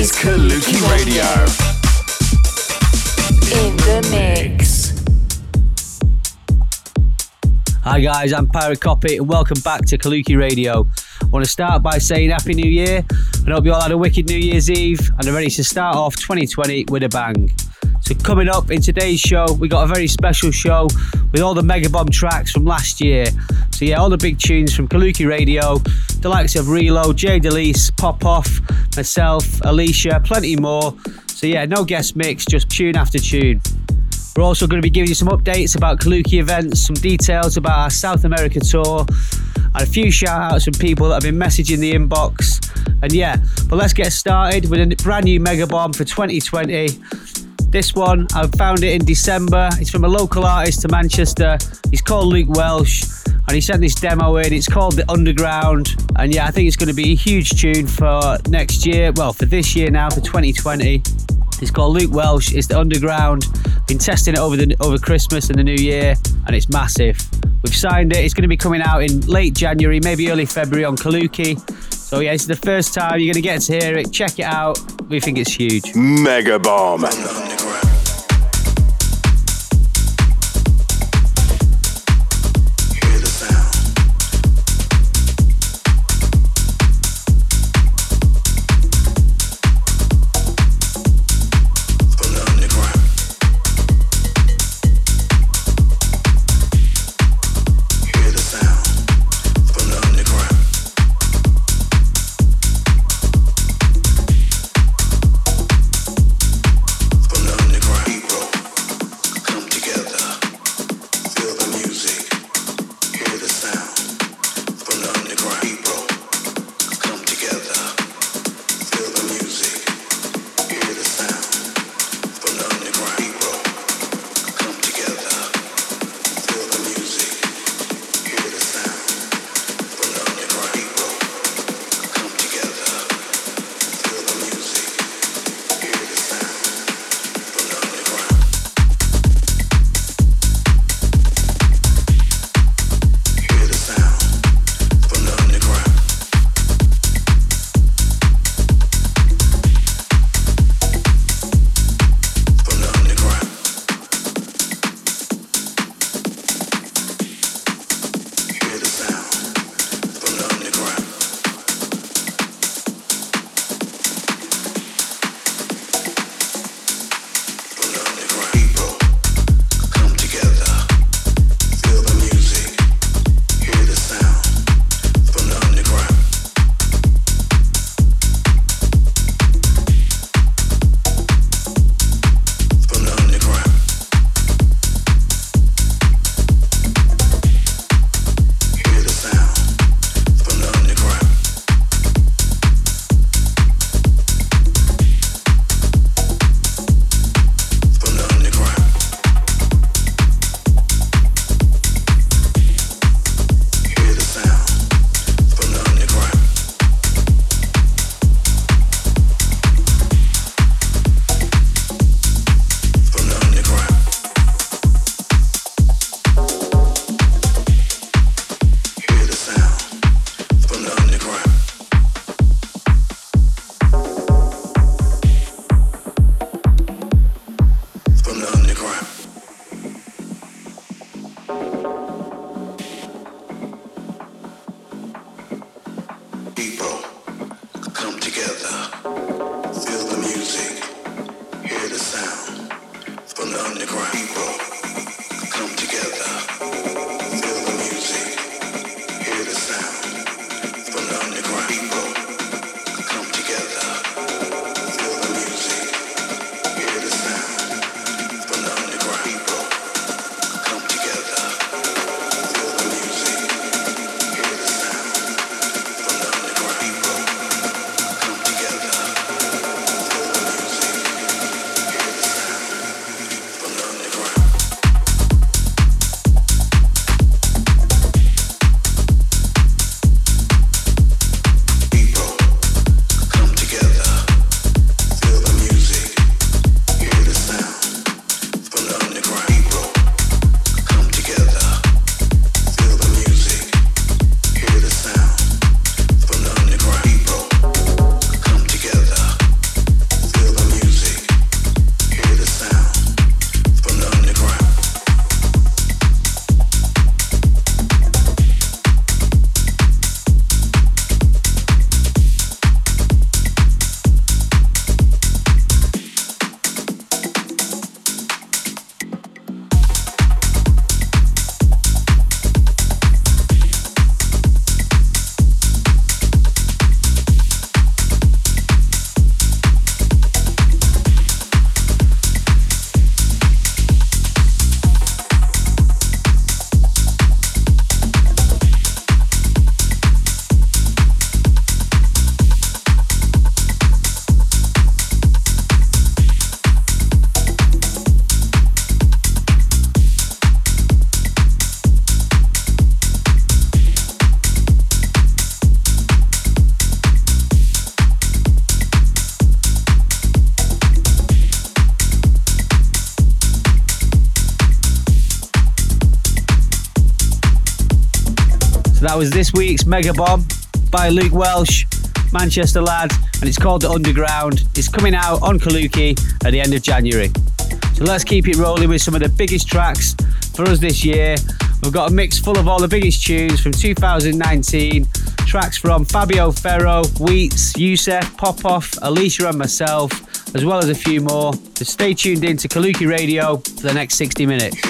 is Kaluki Radio. in the mix. Hi guys, I'm Pirate Copy and welcome back to Kaluki Radio. I want to start by saying Happy New Year and hope you all had a wicked New Year's Eve and are ready to start off 2020 with a bang. So coming up in today's show, we got a very special show with all the Mega Bomb tracks from last year. So yeah, all the big tunes from Kaluki Radio, the likes of Reload, Jay Delise, Pop Off, myself, Alicia, plenty more. So yeah, no guest mix, just tune after tune. We're also going to be giving you some updates about Kaluki events, some details about our South America tour, and a few shout outs from people that have been messaging the inbox. And yeah, but let's get started with a brand new Mega Bomb for 2020. This one, I found it in December. It's from a local artist to Manchester. He's called Luke Welsh, and he sent this demo in. It's called The Underground. And yeah, I think it's going to be a huge tune for next year. Well, for this year now, for 2020. It's called Luke Welsh. It's the underground. Been testing it over the over Christmas and the New Year, and it's massive. We've signed it. It's going to be coming out in late January, maybe early February on Kaluki. So yeah, it's the first time you're going to get to hear it. Check it out. We think it's huge. Mega Bomb. together. That was this week's Mega Bomb by Luke Welsh, Manchester lad, and it's called The Underground. It's coming out on Kaluki at the end of January. So let's keep it rolling with some of the biggest tracks for us this year. We've got a mix full of all the biggest tunes from 2019. Tracks from Fabio Ferro, Wheats, Yusef, Popoff, Alicia, and myself, as well as a few more. So stay tuned in to Kaluki Radio for the next 60 minutes.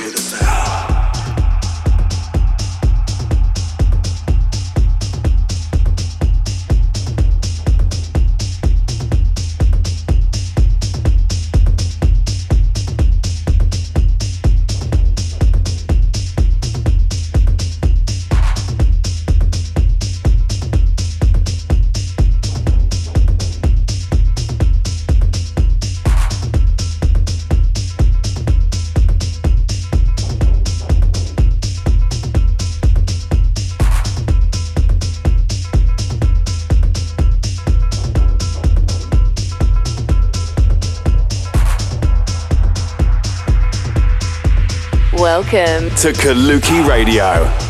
Welcome to Kaluki Radio.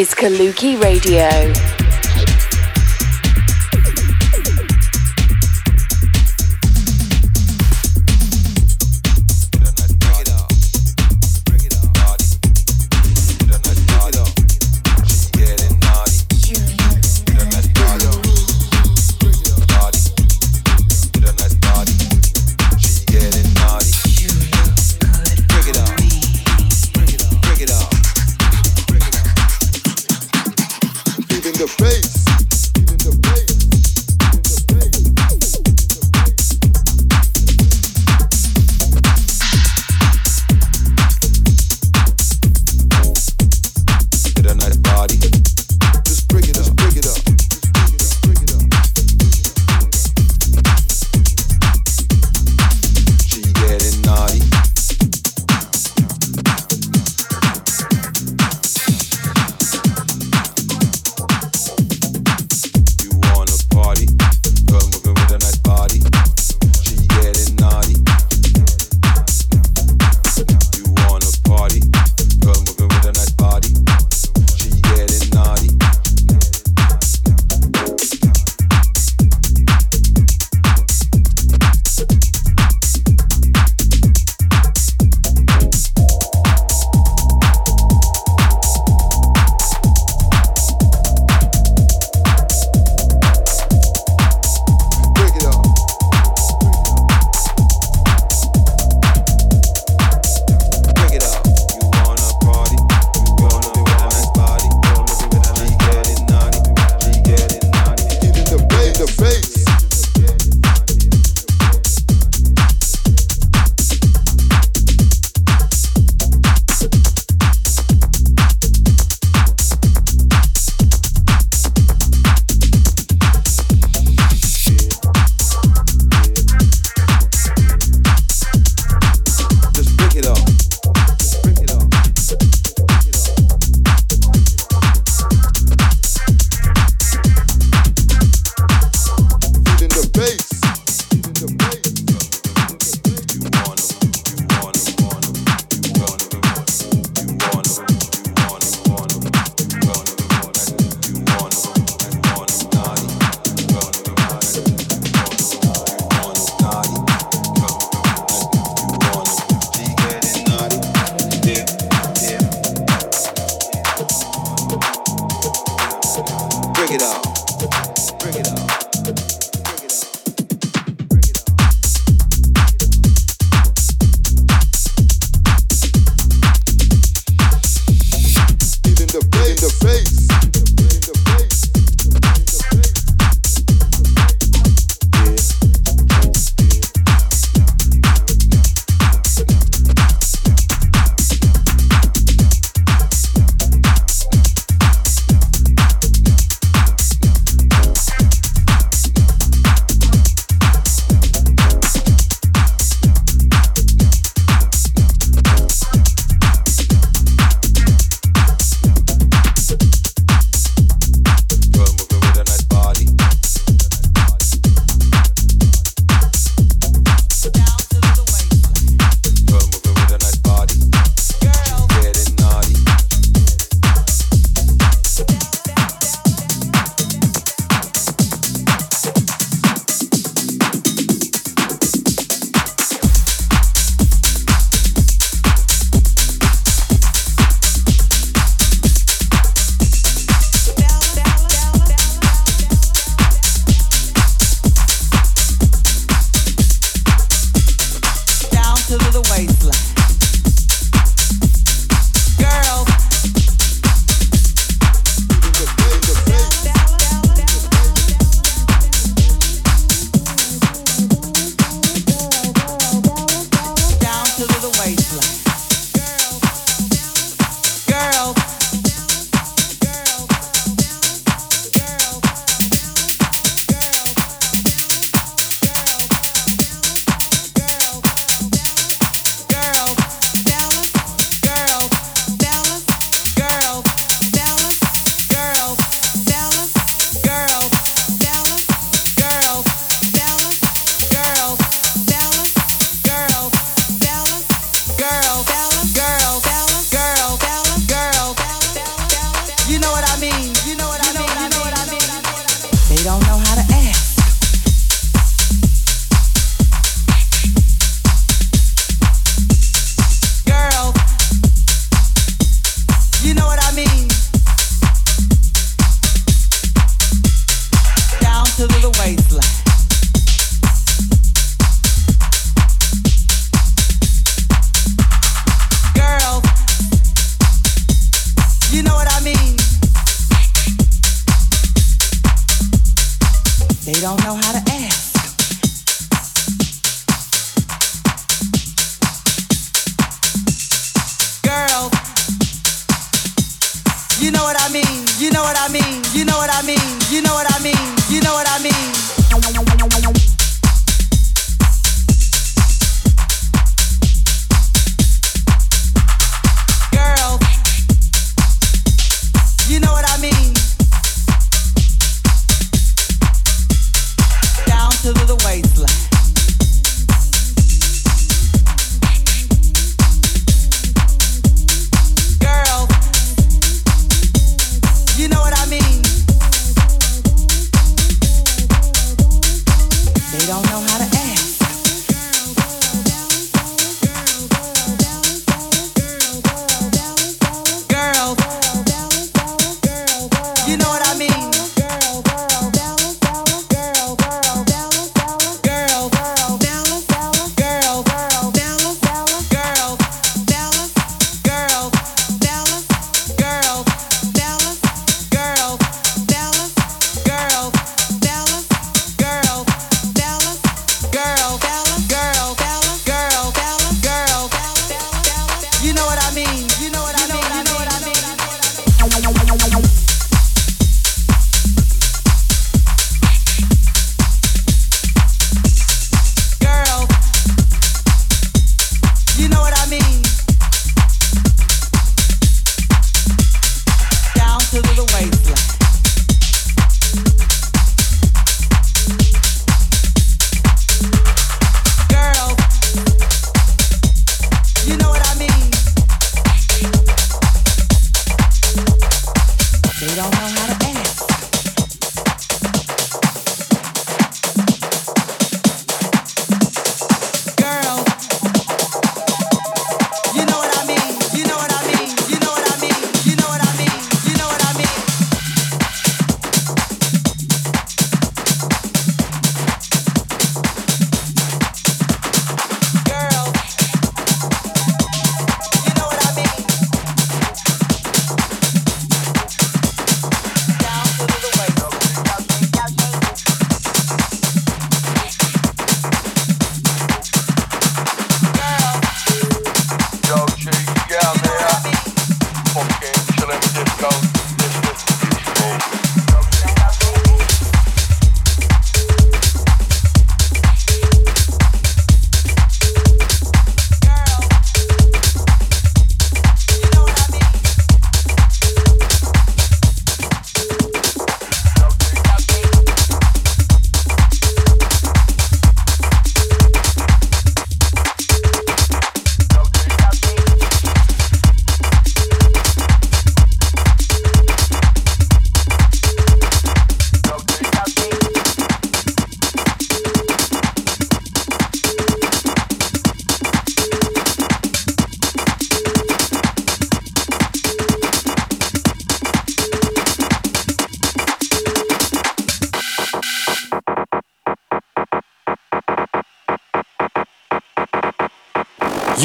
Is Kaluki Radio.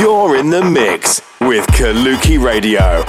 In the mix with Kaluki Radio.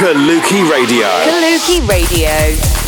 Kaluki Radio. Kaluki Radio.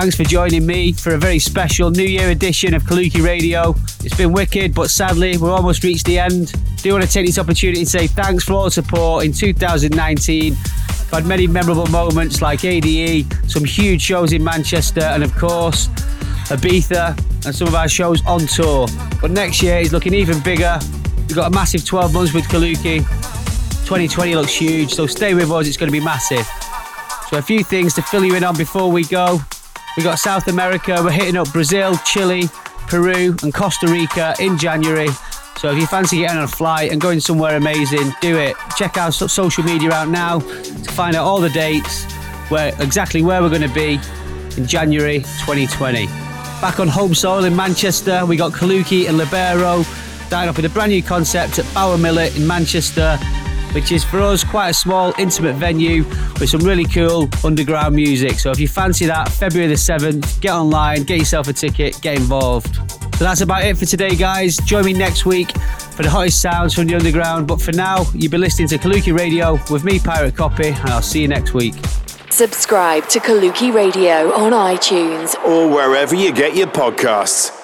Thanks for joining me for a very special New Year edition of Kaluki Radio. It's been wicked, but sadly, we're almost reached the end. do want to take this opportunity to say thanks for all the support in 2019. I've had many memorable moments like ADE, some huge shows in Manchester, and of course, Ibiza, and some of our shows on tour. But next year is looking even bigger. We've got a massive 12 months with Kaluki. 2020 looks huge, so stay with us, it's going to be massive. So, a few things to fill you in on before we go. We got South America. We're hitting up Brazil, Chile, Peru, and Costa Rica in January. So if you fancy getting on a flight and going somewhere amazing, do it. Check our social media out now to find out all the dates, where exactly where we're going to be. in January 2020. Back on home soil in Manchester, we got Kaluki and Libero starting off with a brand new concept at Bower Millet in Manchester, which is for us quite a small, intimate venue with some really cool underground music. So if you fancy that, February the 7th, get online, get yourself a ticket, get involved. So that's about it for today, guys. Join me next week for the hottest sounds from the underground. But for now, you've been listening to Kaluki Radio with me, Pirate Copy, and I'll see you next week. Subscribe to Kaluki Radio on iTunes Or wherever you get your podcasts.